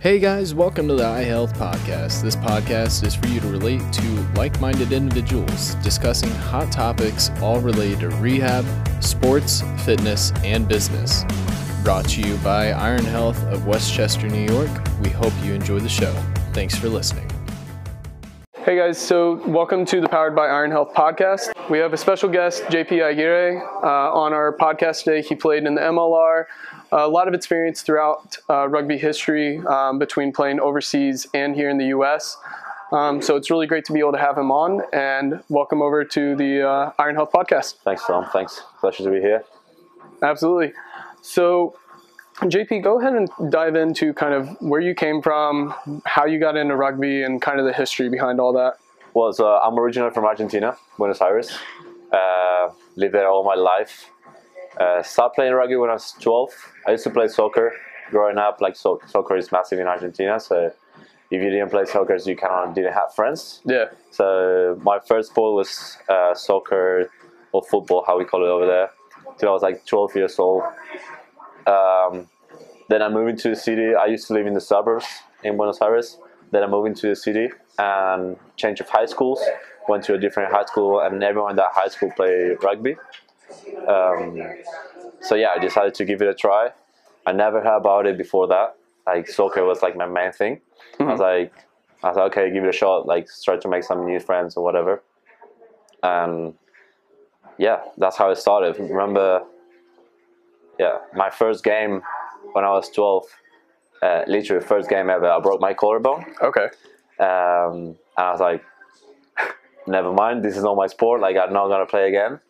Hey guys, welcome to the iHealth Podcast. This podcast is for you to relate to like minded individuals discussing hot topics all related to rehab, sports, fitness, and business. Brought to you by Iron Health of Westchester, New York. We hope you enjoy the show. Thanks for listening. Hey guys, so welcome to the Powered by Iron Health podcast. We have a special guest, JP Aguirre, uh, on our podcast today. He played in the MLR, a lot of experience throughout uh, rugby history um, between playing overseas and here in the U.S. Um, so it's really great to be able to have him on and welcome over to the uh, Iron Health podcast. Thanks, Tom. Thanks. Pleasure to be here. Absolutely. So, JP, go ahead and dive into kind of where you came from, how you got into rugby, and kind of the history behind all that. Well, so I'm originally from Argentina, Buenos Aires. Uh, lived there all my life. Uh, started playing rugby when I was 12. I used to play soccer growing up. Like so- soccer is massive in Argentina, so if you didn't play soccer, you kind of didn't have friends. Yeah. So my first sport was uh, soccer or football, how we call it over there. Till I was like 12 years old. Um, then I moved into the city. I used to live in the suburbs in Buenos Aires. Then I moved into the city and changed of high schools. Went to a different high school, and everyone in that high school played rugby. Um, so yeah, I decided to give it a try. I never heard about it before that. Like soccer was like my main thing. I was like, I was like, okay, give it a shot. Like, start to make some new friends or whatever. And yeah, that's how it started. Remember, yeah, my first game when I was 12, uh, literally first game ever, I broke my collarbone. Okay. Um, and I was like, never mind, this is not my sport. Like, I'm not going to play again.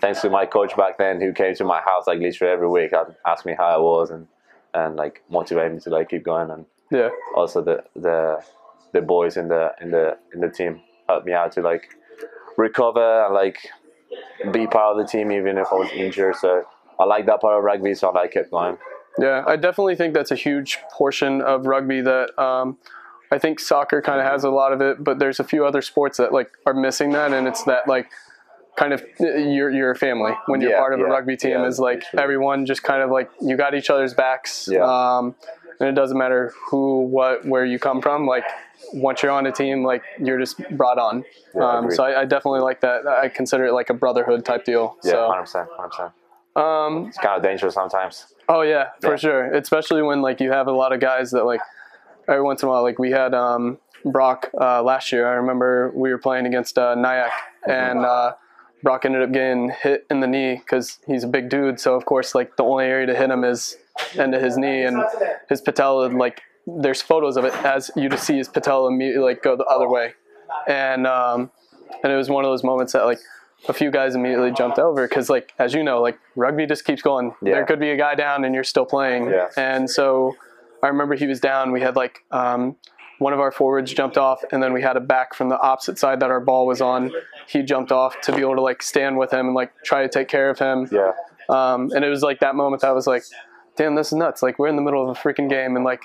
Thanks to my coach back then who came to my house like literally every week and asked me how I was and, and like motivated me to like keep going. And Yeah. also the, the, the boys in the, in the, in the team helped me out to like recover and like be part of the team even if I was injured. So I like that part of rugby, so I kept going. Yeah, I definitely think that's a huge portion of rugby that um, I think soccer kind of has a lot of it, but there's a few other sports that like are missing that, and it's that like kind of you're you're family when you're Yeah, part of a rugby team yeah, is like sure. everyone just kind of like you got each other's backs. Yeah. Um, and it doesn't matter who, what, where you come from. Like once you're on a team, like you're just brought on. Yeah, um, so I, I definitely like that. I consider it like a brotherhood type deal. Yeah, so, hundred percent, hundred percent. um, It's kind of dangerous sometimes. Oh yeah, for Yeah. sure. Especially when like you have a lot of guys that like every once in a while, like we had um, Brock uh, last year. I remember we were playing against uh, Nyack, and uh, Brock ended up getting hit in the knee because he's a big dude. So of course, like the only area to hit him is into his knee, and his patella. Like there's photos of it as you just see his patella immediately like go the other way, and um, and it was one of those moments that like a few guys immediately jumped over because like as you know like rugby just keeps going Yeah. there could be a guy down and you're still playing Yeah. and so i remember he was down we had like um, one of our forwards jumped off and then we had a back from the opposite side that our ball was on he jumped off to be able to like stand with him and like try to take care of him Yeah, um, and it was like that moment that I was like, damn, this is nuts. Like we're in the middle of a freaking game and like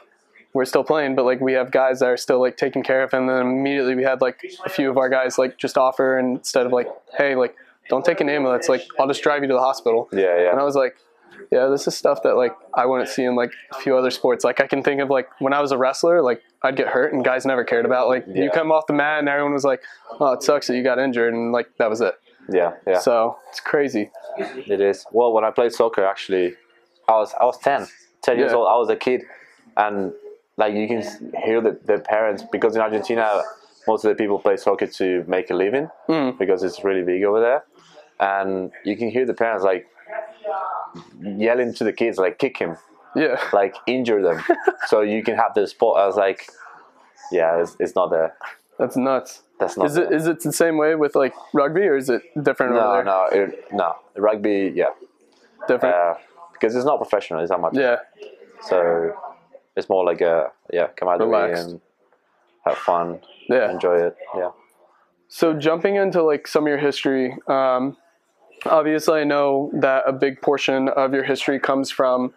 we're still playing, but like we have guys that are still like taking care of him. And then immediately we had like a few of our guys like just offer instead of like, hey, like don't take an ambulance, like I'll just drive you to the hospital. yeah, yeah. And I was like, yeah, this is stuff that like I wouldn't see in like a few other sports. Like I can think of like when I was a wrestler, like I'd get hurt and guys never cared about. Like you come off the mat and everyone was like, oh, it sucks that you got injured, and like that was it. yeah, yeah. So it's crazy. It is. Well, when I played soccer, actually, I was I was 10, 10 years Yeah. old. I was a kid, and like you can hear the, the parents because in Argentina, most of the people play soccer to make a living Mm. because it's really big over there, and you can hear the parents like yelling to the kids like kick him, Yeah. like injure them, so you can have the sport. I was like, yeah, it's, it's not there. That's nuts. That's not. Is it there. is it the same way with like rugby or is it different no, no, it, no. Rugby, yeah, Different. uh, because it's not professional. It's amateur. yeah. So it's more like a yeah, camaraderie Relaxed. and have fun, Yeah. enjoy it. Yeah. So jumping into like some of your history, um, obviously I know that a big portion of your history comes from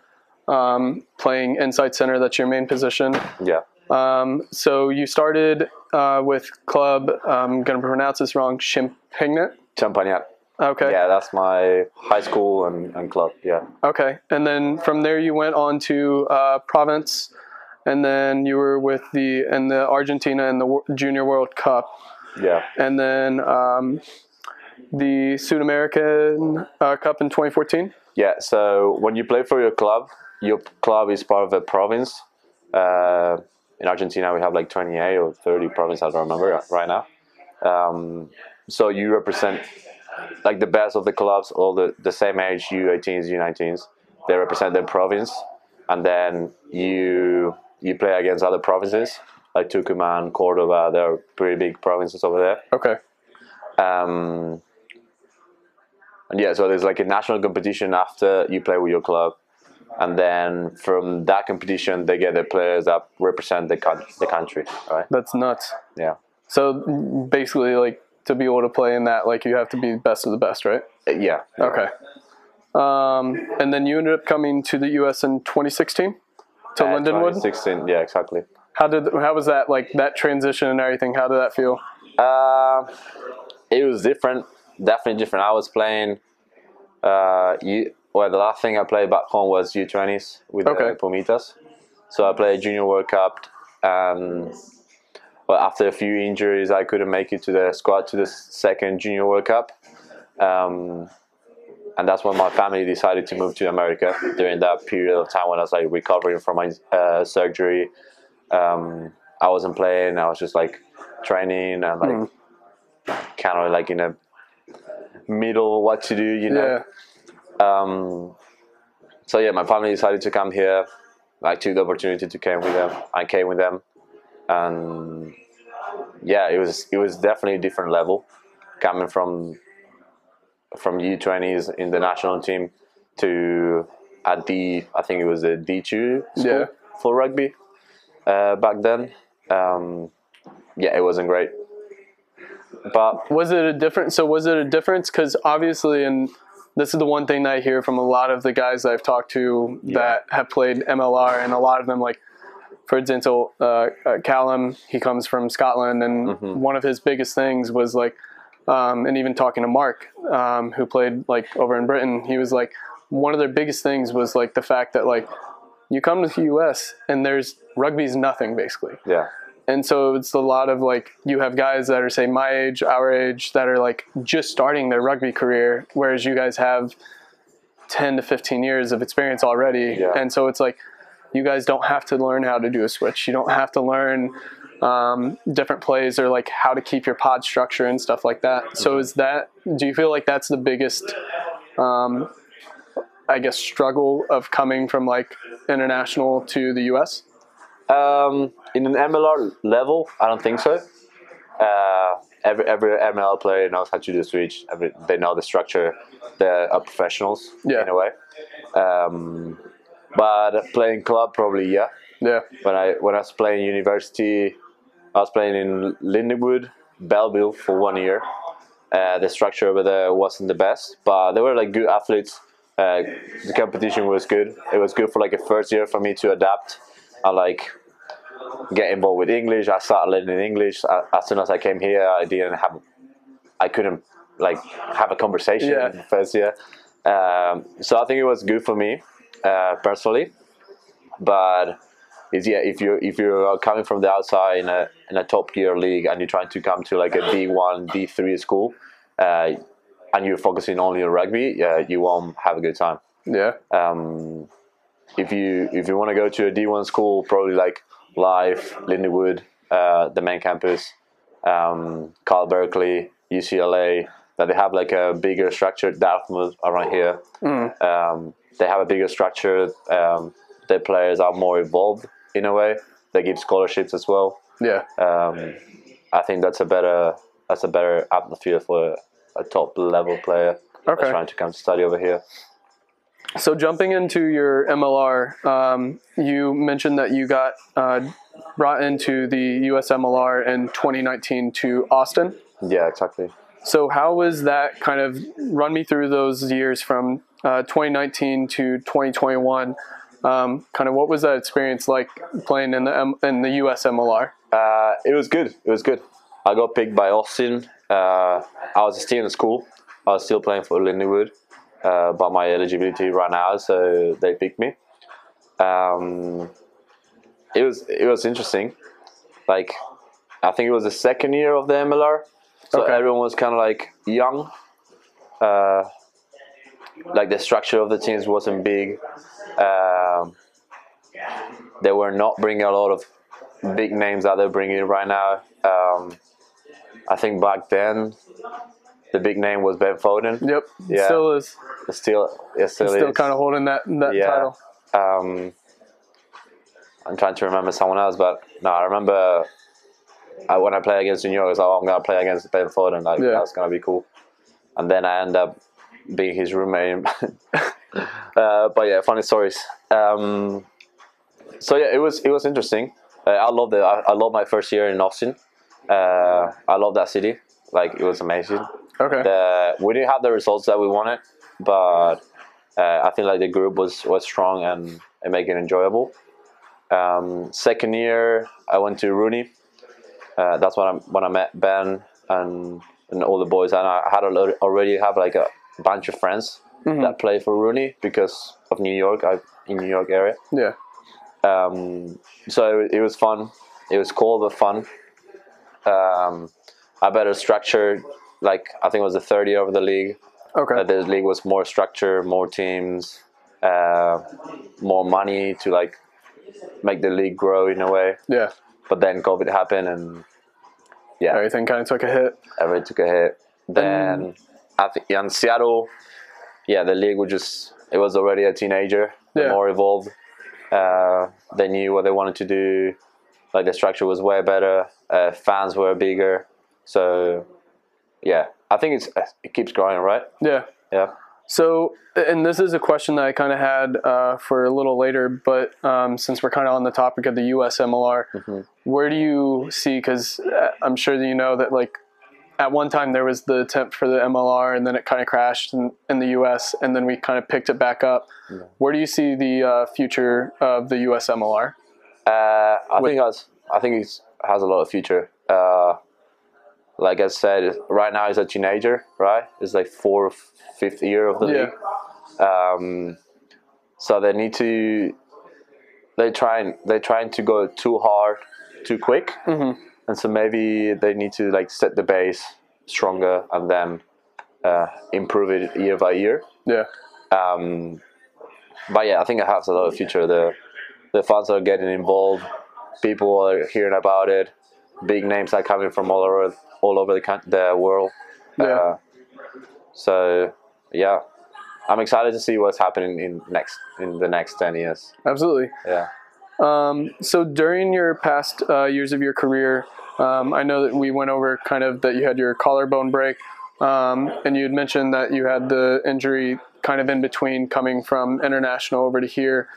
um, playing inside center. That's your main position. Yeah. Um, so you started uh, with club. I'm gonna pronounce this wrong. Champagnat. Champagnat. Okay. Yeah, that's my high school and, and club. Yeah. Okay. And then from there you went on to uh, Province, and then you were with the in the Argentina in the Junior World Cup, Yeah. and then um, the Sud American uh, Cup in 2014. Yeah, so when you play for your club, your club is part of a province. Uh, in Argentina, we have like 28 or 30 provinces, I don't remember right now. Um, so you represent like the best of the clubs, all the, the same age, U18s, U19s. They represent their province, and then you you play against other provinces like Tucumán, Cordoba. They're pretty big provinces over there. Okay. Um, and yeah, so there's like a national competition after you play with your club, and then from that competition they get the players that represent the coun- the country, right? That's nuts. Yeah, So basically, like to be able to play in that, like you have to be best of the best, right? Uh, yeah. Okay. Um, and then you ended up coming to the U.S. in 2016 to Uh, Lindenwood. 2016, yeah, exactly. How did how was that like that transition and everything? How did that feel? Uh, it was different, definitely different. I was playing. Uh, you, well, the last thing I played back home was U20s with Okay. the Pumitas. So I played Junior World Cup, and well, after a few injuries, I couldn't make it to the squad to the second Junior World Cup. Um, and that's when my family decided to move to America during that period of time when I was like recovering from my uh, surgery. Um, I wasn't playing. I was just like training and like kind of like in a middle what to do, you know. Yeah. Um, so yeah, my family decided to come here. I took the opportunity to come with them. I came with them, and yeah, it was it was definitely a different level, coming from from U20s in the national team to a D. I think it was a D two Yeah. for rugby uh, back then. Um, yeah, it wasn't great, but Was it a difference? So was it a difference? Because obviously, and this is the one thing that I hear from a lot of the guys I've talked to that have played MLR, and a lot of them, like for example, uh, uh, Callum, he comes from Scotland, and one of his biggest things was like, um, and even talking to Mark, um, who played like over in Britain, he was like, one of their biggest things was like the fact that like you come to the U.S. and there's rugby's nothing basically yeah. And so it's a lot of like you have guys that are say my age our age that are like just starting their rugby career whereas you guys have 10 to 15 years of experience already. Yeah. and so it's like you guys don't have to learn how to do a switch. You don't have to learn um, different plays or like how to keep your pod structure and stuff like that. So is that do you feel like that's the biggest um, i guess struggle of coming from like international to the us Um, in an MLR level, I don't think so. Uh, every every MLR player knows how to do switch. Every, they know the structure. They are professionals Yeah. in a way. Um, but playing club, probably yeah. yeah When I when I was playing university, I was playing in Lindenwood, Belleville for one year. Uh, the structure over there wasn't the best, but they were like good athletes. Uh, the competition was good. It was good for like a first year for me to adapt. I like get involved with English. I started learning English. As soon as I came here, I didn't have, I couldn't like have a conversation Yeah. in the first year. Um, so I think it was good for me uh, personally, but is yeah if you if you're coming from the outside in a in a top tier league and you're trying to come to like a D one D three school, uh, and you're focusing only on rugby, yeah, you won't have a good time. yeah Um, if you if you want to go to a D one school, probably like Life, Lindenwood, uh, the main campus, um, Cal Berkeley, UCLA, that they have like a bigger structure. Dartmouth around here, um, they have a bigger structure. Um, their players are more involved in a way. They give scholarships as well. yeah Um, I think that's a better that's a better atmosphere for a, a top level player Okay. that's trying to come to study over here. So jumping into your MLR, um, you mentioned that you got uh, brought into the US MLR in 2019 to Austin. Yeah, exactly. So how was that kind of run me through those years from uh, 2019 to 2021? Um, kind of what was that experience like playing in the M- in the USMLR? Uh, it was good. It was good. I got picked by Austin. Uh, I was still in school. I was still playing for Lindenwood, uh, but my eligibility ran out, so they picked me. Um, it was it was interesting. Like, I think it was the second year of the MLR, so Okay. everyone was kind of like young. Uh, like the structure of the teams wasn't big. Um, they were not bringing a lot of big names that they're bringing right now. Um, I think back then, the big name was Ben Foden. Yep. Yeah. Still is. It's still, it still, Still kind of holding that that Yeah. title. Um, I'm trying to remember someone else, but no, I remember I, when I play against New York, I was like, oh, I'm gonna play against Ben Foden. Like Yeah. that's gonna be cool. And then I end up being his roommate. uh, but yeah, funny stories. Um, so yeah, it was it was interesting. Uh, I love the I, I love my first year in Austin. Uh, I love that city. Like it was amazing. Okay. The, we didn't have the results that we wanted, but uh, I think like the group was was strong and, and make it enjoyable. Um, second year, I went to RUNY. Uh, that's when I when I met Ben and and all the boys, and I had a lot, already have like a bunch of friends that play for RUNY because of New York. I in New York area. yeah. Um, so it was fun. It was cool but fun. Um, I better structure. Like I think it was the third year of the league. Okay. Uh, the league was more structure, more teams, uh, more money to like make the league grow in a way. yeah. But then COVID happened and yeah, Everything kind of took a hit. everything took a hit. Then I think in Seattle, yeah, the league was just it was already a teenager, Yeah. more evolved. Uh, they knew what they wanted to do. Like the structure was way better. Uh, fans were bigger. So yeah, I think it's it keeps growing, right? Yeah. Yeah. So, and this is a question that I kind of had uh, for a little later, but um, since we're kind of on the topic of the U.S. MLR, Mm-hmm. where do you see? Because I'm sure that you know that like at one time there was the attempt for the MLR, and then it kind of crashed in, in the U.S., and then we kind of picked it back up. Where do you see the uh, future of the U.S. MLR? Uh, I think has I think it has a lot of future. Like I said, right now he's a teenager, right? It's like fourth, fifth year of the Yeah. league. Um, so they need to. They trying they're trying to go too hard, too quick, Mhm. and so maybe they need to like set the base stronger and then uh, improve it year by year. Yeah. Um, but yeah, I think it has a lot of future. The the fans are getting involved. People are hearing about it. Big names are coming from all over all over the the world. Yeah. Uh, so yeah, I'm excited to see what's happening in next in the next ten years. Absolutely. Yeah. Um, so during your past uh, years of your career, um, I know that we went over kind of that you had your collarbone break, um, and you had mentioned that you had the injury kind of in between coming from international over to here.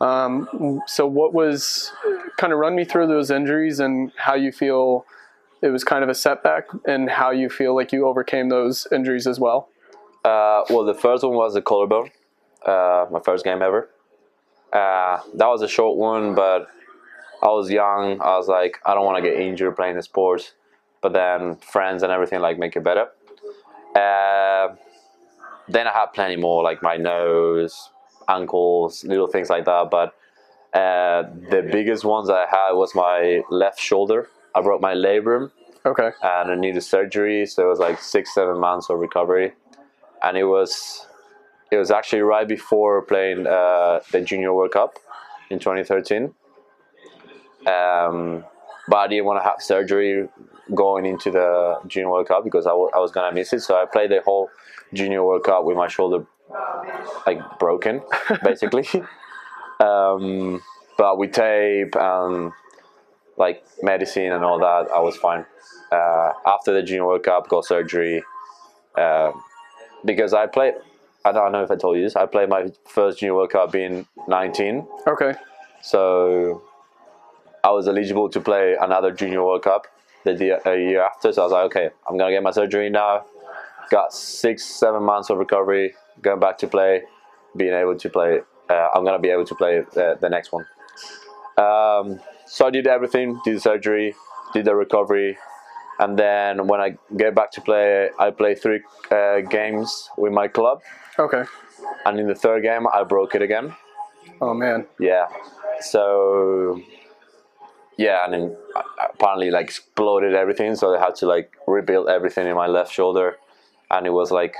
Um, so what was kind of run me through those injuries and how you feel it was kind of a setback and how you feel like you overcame those injuries as well. Uh, well, the first one was the collarbone. Uh, my first game ever. Uh, that was a short one, but I was young. I was like, I don't want to get injured playing the sports. But then friends and everything like make it better. Uh, then I had plenty more, like my nose, ankles, little things like that. But uh, the biggest ones I had was my left shoulder. I broke my labrum Okay. and I needed surgery. So it was like six, seven months of recovery, and it was it was actually right before playing uh, the Junior World Cup in 2013. Um, but I didn't want to have surgery going into the Junior World Cup because I was gonna miss it. So I played the whole Junior World Cup with my shoulder like broken, basically. um, but with tape and like medicine and all that, I was fine. Uh, after the Junior World Cup, got surgery uh, because I played. I don't know if I told you this. I played my first Junior World Cup being 19, Okay. so I was eligible to play another Junior World Cup the year, a year after. So I was like, okay, I'm gonna get my surgery now. Got six, seven months of recovery, going back to play, being able to play. Uh, I'm gonna be able to play the, the next one. Um, so I did everything, did the surgery, did the recovery, and then when I get back to play, I play three uh, games with my club, Okay. and in the third game I broke it again. Oh man. Yeah. So yeah, and then uh, apparently like exploded everything, so they had to like rebuild everything in my left shoulder, and it was like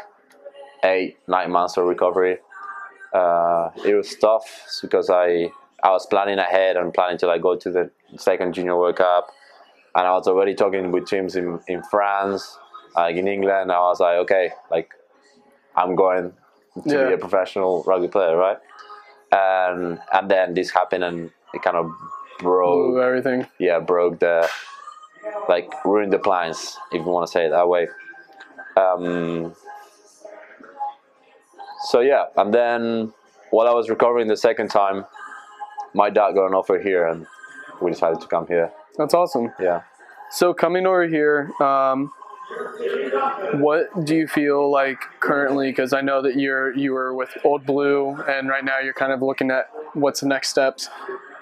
eight nine months of recovery. Uh, it was tough because I I was planning ahead and planning to like go to the second junior World Cup, and I was already talking with teams in in France, like in England. I was like, okay, like I'm going to Yeah. be a professional rugby player, right? And and then this happened, and it kind of broke Move everything. yeah broke the like ruined the plans if you want to say it that way um, so yeah and then while i was recovering the second time my dad got an offer here and we decided to come here That's awesome. yeah So coming over here, um, what do you feel like currently? Because I know that you're you were with Old Blue, and right now you're kind of looking at what's the next steps.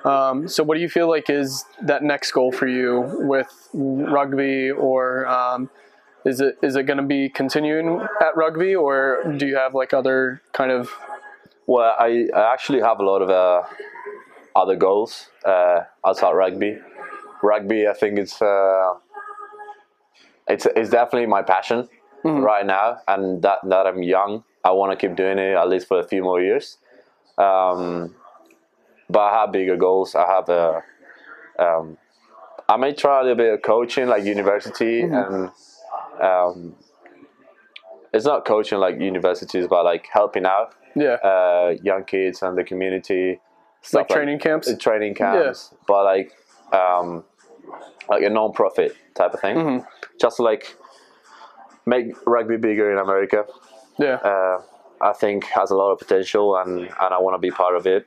Um, so what do you feel like is that next goal for you with rugby, or um, is it is it going to be continuing at rugby, or do you have like other kind of? Well i, I actually have a lot of uh, other goals uh, outside rugby. Rugby i think it's uh, it's it's definitely my passion right now and that that i'm young i want to keep doing it at least for a few more years. Um, but i have bigger goals i have a um, i may try a little bit of coaching like university and um, it's not coaching like universities but like helping out yeah uh, young kids and the community like training camps? uh, training camps, but like um, like a non-profit type of thing, Mm-hmm. just like make rugby bigger in America. Yeah, Uh, I think has a lot of potential, and and I want to be part of it.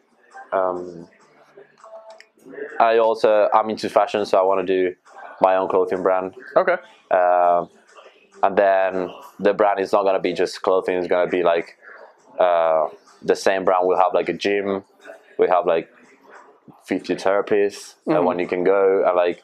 Um, I also I'm into fashion, so I want to do my own clothing brand. okay, Uh, and then the brand is not gonna be just clothing; it's gonna be like uh, the same brand. We'll have like a gym. We have like physiotherapists uh, when you can go and like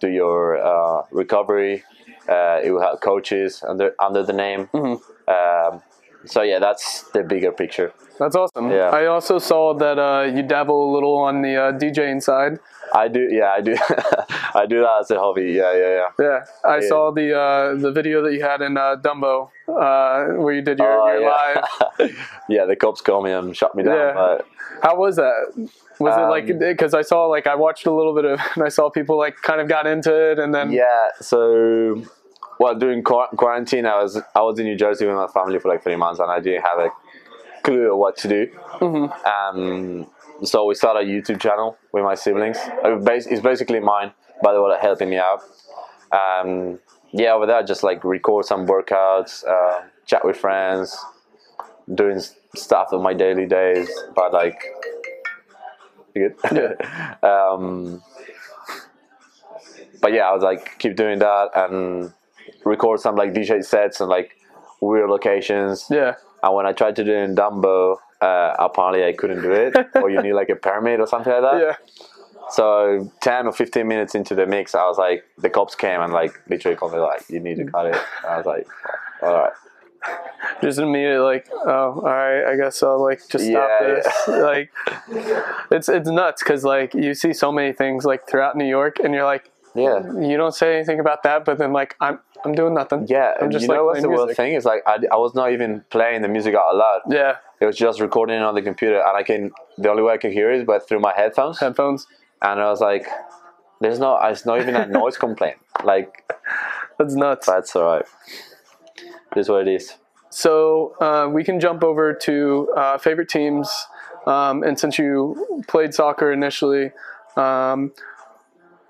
do your uh, recovery. Uh, it will have coaches under under the name. Um, so yeah, that's the bigger picture. that's awesome. Yeah. I also saw that uh, you dabble a little on the uh, DJing side. I do, yeah, I do, I do that as a hobby. Yeah, yeah, yeah. Yeah, I Yeah. saw the uh, the video that you had in uh, Dumbo uh, where you did your, Oh, your yeah. live. yeah, the cops called me and shut me down. Yeah. But How was that? Was it like Um, because I saw like I watched a little bit of and I saw people like kind of got into it and then Yeah, so well during quar- quarantine, I was I was in New Jersey with my family for like three months, and I didn't have a clue what to do. Um, so we started a YouTube channel with my siblings. Uh, It's basically mine, but they were helping me out. Um, yeah, over there, just like record some workouts, uh, chat with friends, doing stuff of my daily days. But like, you good? um, but yeah, I was like, keep doing that and record some like DJ sets and like weird locations. yeah And when I tried to do it in Dumbo, uh, apparently I couldn't do it, or you need like a permit or something like that. yeah So ten or fifteen minutes into the mix, I was like, the cops came and like literally called me like, you need to cut it. And I was like, all right. just immediately like oh all right I guess I'll like just stop Yeah, this like it's it's nuts because like you see so many things like throughout New York and you're like Yeah. you don't say anything about that but then like I'm I'm doing nothing Yeah, I'm just you know like what's the music. thing is like I, I was not even playing the music out loud. yeah It was just recording it on the computer, and I can the only way I can hear it is but through my headphones. headphones And I was like, "There's no, it's not even a noise complaint. Like that's nuts. that's alright. This is what it is. So uh, we can jump over to uh, favorite teams. Um, and since you played soccer initially, um,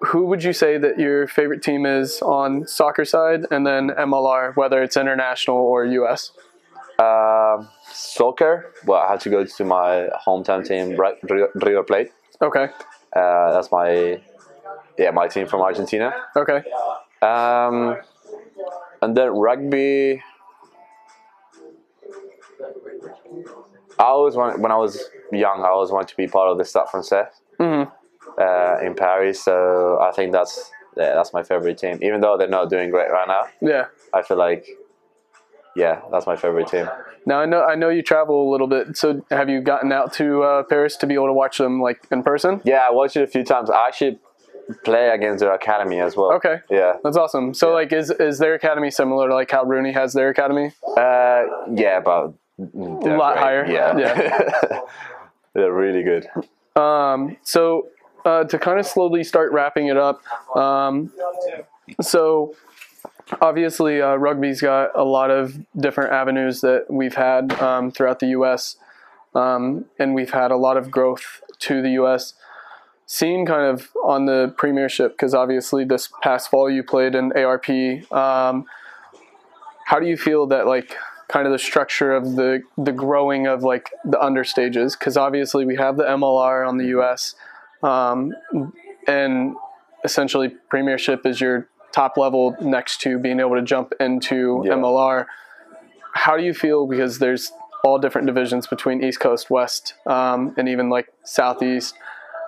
who would you say that your favorite team is on soccer side, and then MLR, whether it's international or US? Um, soccer. Well, I had to go to my hometown team, Ri- Ri- River Plate. Okay. Uh, that's my yeah my team from Argentina. Okay. Um, and then rugby. I always want when I was young. I always wanted to be part of the Stade Français Mhm. Uh, in Paris. So I think that's yeah, that's my favorite team. Even though they're not doing great right now, Yeah. I feel like yeah, that's my favorite team. Now I know I know you travel a little bit. So have you gotten out to uh, Paris to be able to watch them like in person? Yeah, I watched it a few times. I actually play against their academy as well. Okay. Yeah. That's awesome. So like, is is their academy similar to like how RUNY has their academy? Uh, yeah, but A lot higher. Yeah. Yeah. they're really good. Um, so uh, to kind of slowly start wrapping it up, um, so obviously uh, rugby's got a lot of different avenues that we've had um, throughout the U.S. Um, and we've had a lot of growth to the U.S. Seen kind of on the Premiership because obviously this past fall you played in ARP. Um, how do you feel that like kind of the structure of the the growing of like the understages because obviously we have the MLR on the US um, and essentially premiership is your top level next to being able to jump into Yeah. MLR how do you feel? Because there's all different divisions between East Coast West um, and even like Southeast.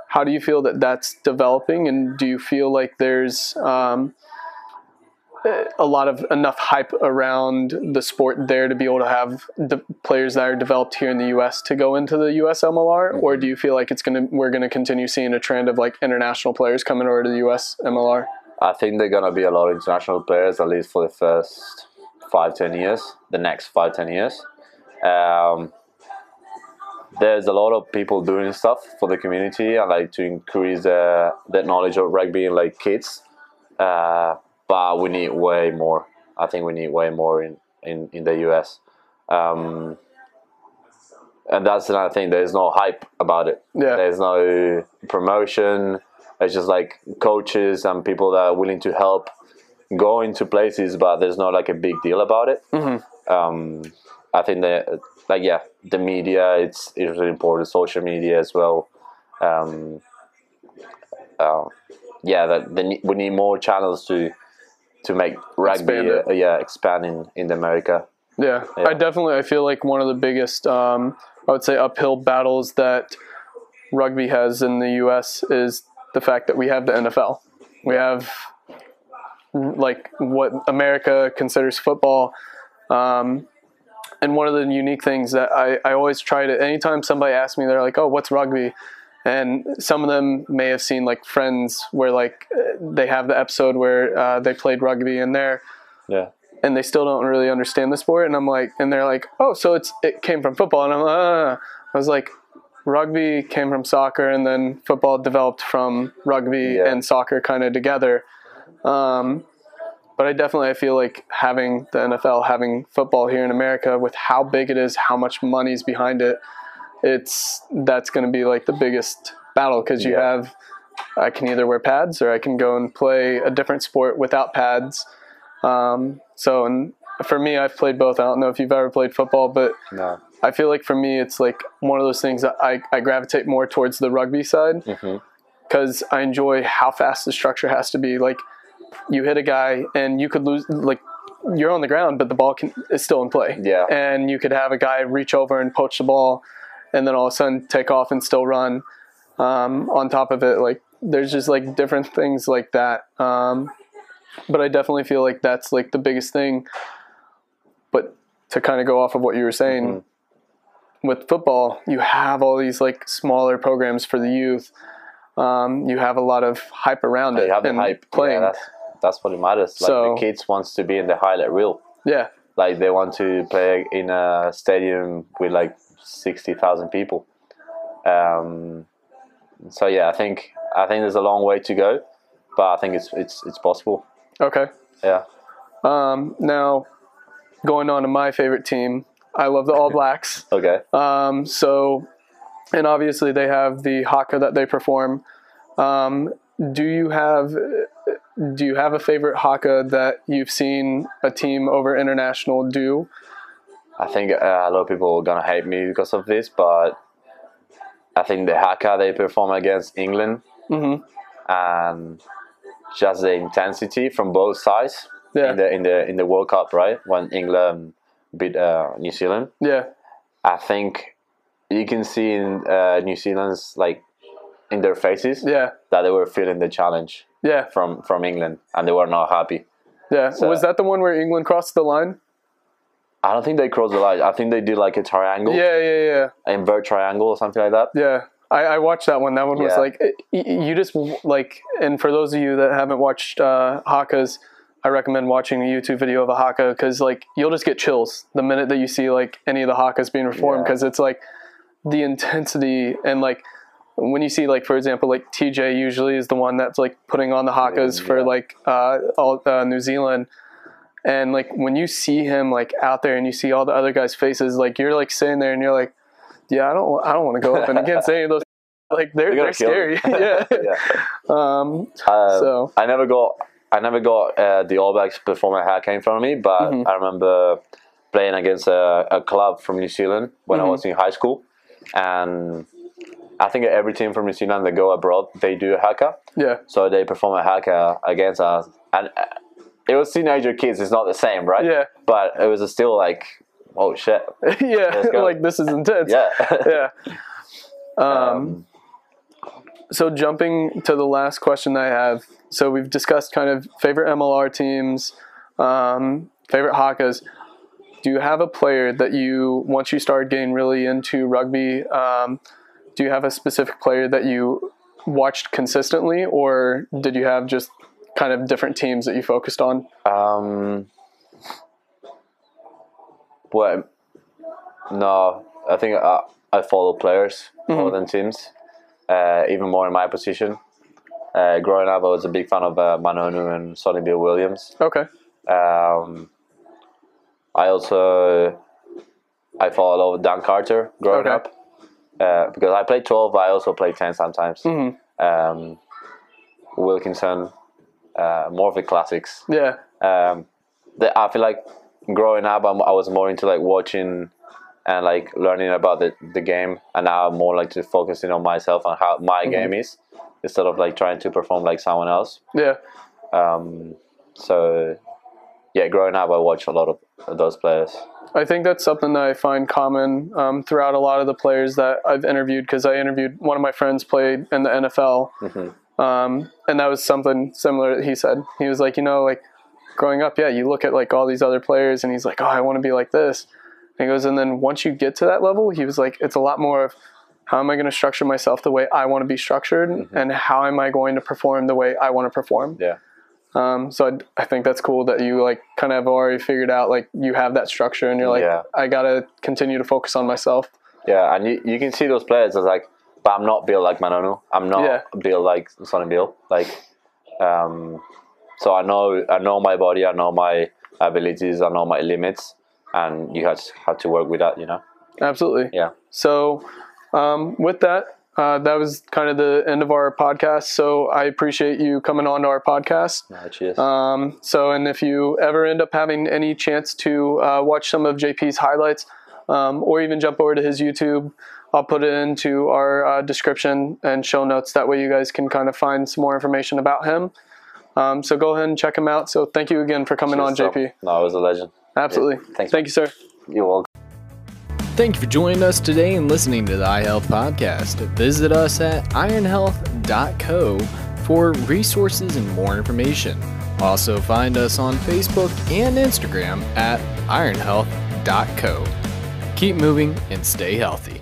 How do you feel that that's developing? And do you feel like there's um, a lot of enough hype around the sport there to be able to have the players that are developed here in the U.S. to go into the U.S. MLR, or do you feel like it's gonna we're gonna continue seeing a trend of like international players coming over to the U.S. MLR? I think they're gonna be a lot of international players at least for the first five ten years, the next five ten years. Um, there's a lot of people doing stuff for the community and like to increase the the knowledge of rugby in like kids. Uh, but we need way more. I think we need way more in in, in the US. Um, and that's another thing. There's no hype about it. Yeah. There's no promotion. It's just like coaches and people that are willing to help go into places, but there's not like a big deal about it. Um, I think that like yeah, the media it's it's really important. Social media as well. Um, uh, yeah, that the, we need more channels to to make rugby Expand uh, yeah expand in in America. Yeah, Yeah. I definitely I feel like one of the biggest um, I would say uphill battles that rugby has in the U.S. is the fact that we have the NFL. We have like what America considers football. Um, and one of the unique things that I, I always try to anytime somebody asks me they're like oh what's rugby and some of them may have seen like friends where like uh, they have the episode where uh, they played rugby in there. Yeah, and they still don't really understand the sport. And i'm like and they're like oh so it's it came from football. And i'm like ah. i was like rugby came from soccer and then football developed from rugby Yeah. and soccer kind of together. Um, but i definitely i feel like having the nfl having football here in america with how big it is how much money's behind it it's that's going to be like the biggest battle because you Yeah. have i can either wear pads or i can go and play a different sport without pads um, so, and for me, I've played both. I don't know if you've ever played football, but no, I feel like for me, it's like one of those things that I, I gravitate more towards the rugby side because I enjoy how fast the structure has to be. Like, you hit a guy and you could lose, like, you're on the ground, but the ball can is still in play. Yeah. And you could have a guy reach over and poach the ball, and then all of a sudden take off and still run. Um, on top of it, like there's just like different things like that. Um, but I definitely feel like that's like the biggest thing. But to kind of go off of what you were saying, Mm-hmm. with football, you have all these like smaller programs for the youth. Um, you have a lot of hype around it. you have the hype. playing. Yeah, that's that's what it matters. Like So- the kids wants to be in the highlight reel. yeah, Like they want to play in a stadium with like sixty thousand people. Um, so yeah, I think I think there's a long way to go, but I think it's it's it's possible. okay. Yeah. Um, now, going on to my favorite team, I love the All Blacks. Okay. Um, so, and obviously they have the haka that they perform. Um, do you have do you have a favorite haka that you've seen a team over international do? I think uh, a lot of people are gonna hate me because of this, but I think the haka they perform against England Mhm. and just the intensity from both sides Yeah. in the in the in the World Cup, right? When England beat uh, New Zealand, Yeah, I think you can see in uh, New Zealand's like in their faces yeah, that they were feeling the challenge yeah, from from England and they were not happy. yeah. So- Was that the one where England crossed the line? I don't think they crossed the line. I think they did like a triangle, Yeah, yeah, yeah, invert triangle or something like that. yeah. I, I watched that one. That one was like you just like, and for those of you that haven't watched uh, Hakas, I recommend watching a YouTube video of a Haka because like you'll just get chills the minute that you see like any of the Hakas being performed Yeah. because it's like the intensity and like when you see like for example like TJ usually is the one that's like putting on the Hakas for like uh, all uh, New Zealand. And like when you see him like out there and you see all the other guys' faces, like you're like sitting there and you're like, yeah, I don't, I don't want to go up and against any of those. Like they're, They're they're scary. yeah. yeah. Um, Uh, So- I never got I never got uh, the All Blacks perform a haka in front of me, but Mhm. I remember playing against a, a club from New Zealand when Mhm. I was in high school, and I think every team from New Zealand that go abroad they do a haka, yeah. so they perform a haka against us, and uh, it was teenager kids. It's not the same, right? Yeah. But it was still like, oh shit, yeah. Like this is intense. yeah. Yeah. Um, um, so jumping to the last question that I have. So we've discussed kind of favorite MLR teams, um, favorite Hakas. Do you have a player that you once you started getting really into rugby? Um, do you have a specific player that you watched consistently, or did you have just kind of different teams that you focused on? Um, well, no, I think I, I follow players more Mhm. than teams, uh, even more in my position. Uh, growing up, I was a big fan of uh, Ma'a Nonu and Sonny Bill Williams. Okay. Um, I also I follow a lot of Dan Carter growing Okay. up uh, because I play twelve, but I also play ten sometimes. hmm Um, Wilkinson, uh, more of the classics Yeah. um, the, I feel like growing up, I'm, I was more into like watching and like learning about the, the game, and now I'm more like to focusing on myself and how my game is instead of like trying to perform like someone else. Yeah. Um, so yeah, growing up, I watched a lot of those players. I think that's something that I find common um, throughout a lot of the players that I've interviewed because I interviewed one of my friends played in the NFL, Mhm. Um, and that was something similar. that He said he was like, you know, like growing up, yeah, you look at like all these other players, and he's like, oh, I want to be like this. And he goes, and then once you get to that level, he was like, it's a lot more of how am I going to structure myself the way I want to be structured, and how am I going to perform the way I want to perform. Yeah. Um, so I, I think that's cool that you like kind of have already figured out like you have that structure and you're like Yeah. I gotta continue to focus on myself. Yeah, and you, you can see those players as like, but I'm not built like Ma'a Nonu. I'm not Yeah. built like Sonny Bill. Like, um, so I know I know my body. I know my abilities. I know my limits, and you have to, have to work with that. You know. Absolutely. Yeah. So um, with that, uh, that was kind of the end of our podcast. So I appreciate you coming on to our podcast. No, cheers. Um, so, and if you ever end up having any chance to uh, watch some of JP's highlights, um, or even jump over to his YouTube, I'll put it into our uh, description and show notes. That way, you guys can kind of find some more information about him. Um, so go ahead and check him out. So thank you again for coming on, Cheers, JP. No, it was a legend. Absolutely. thanks. Thank you, sir. You're welcome. Thank you for joining us today and listening to the iHealth podcast. Visit us at ironhealth.co for resources and more information. Also, find us on Facebook and Instagram at ironhealth.co. Keep moving and stay healthy.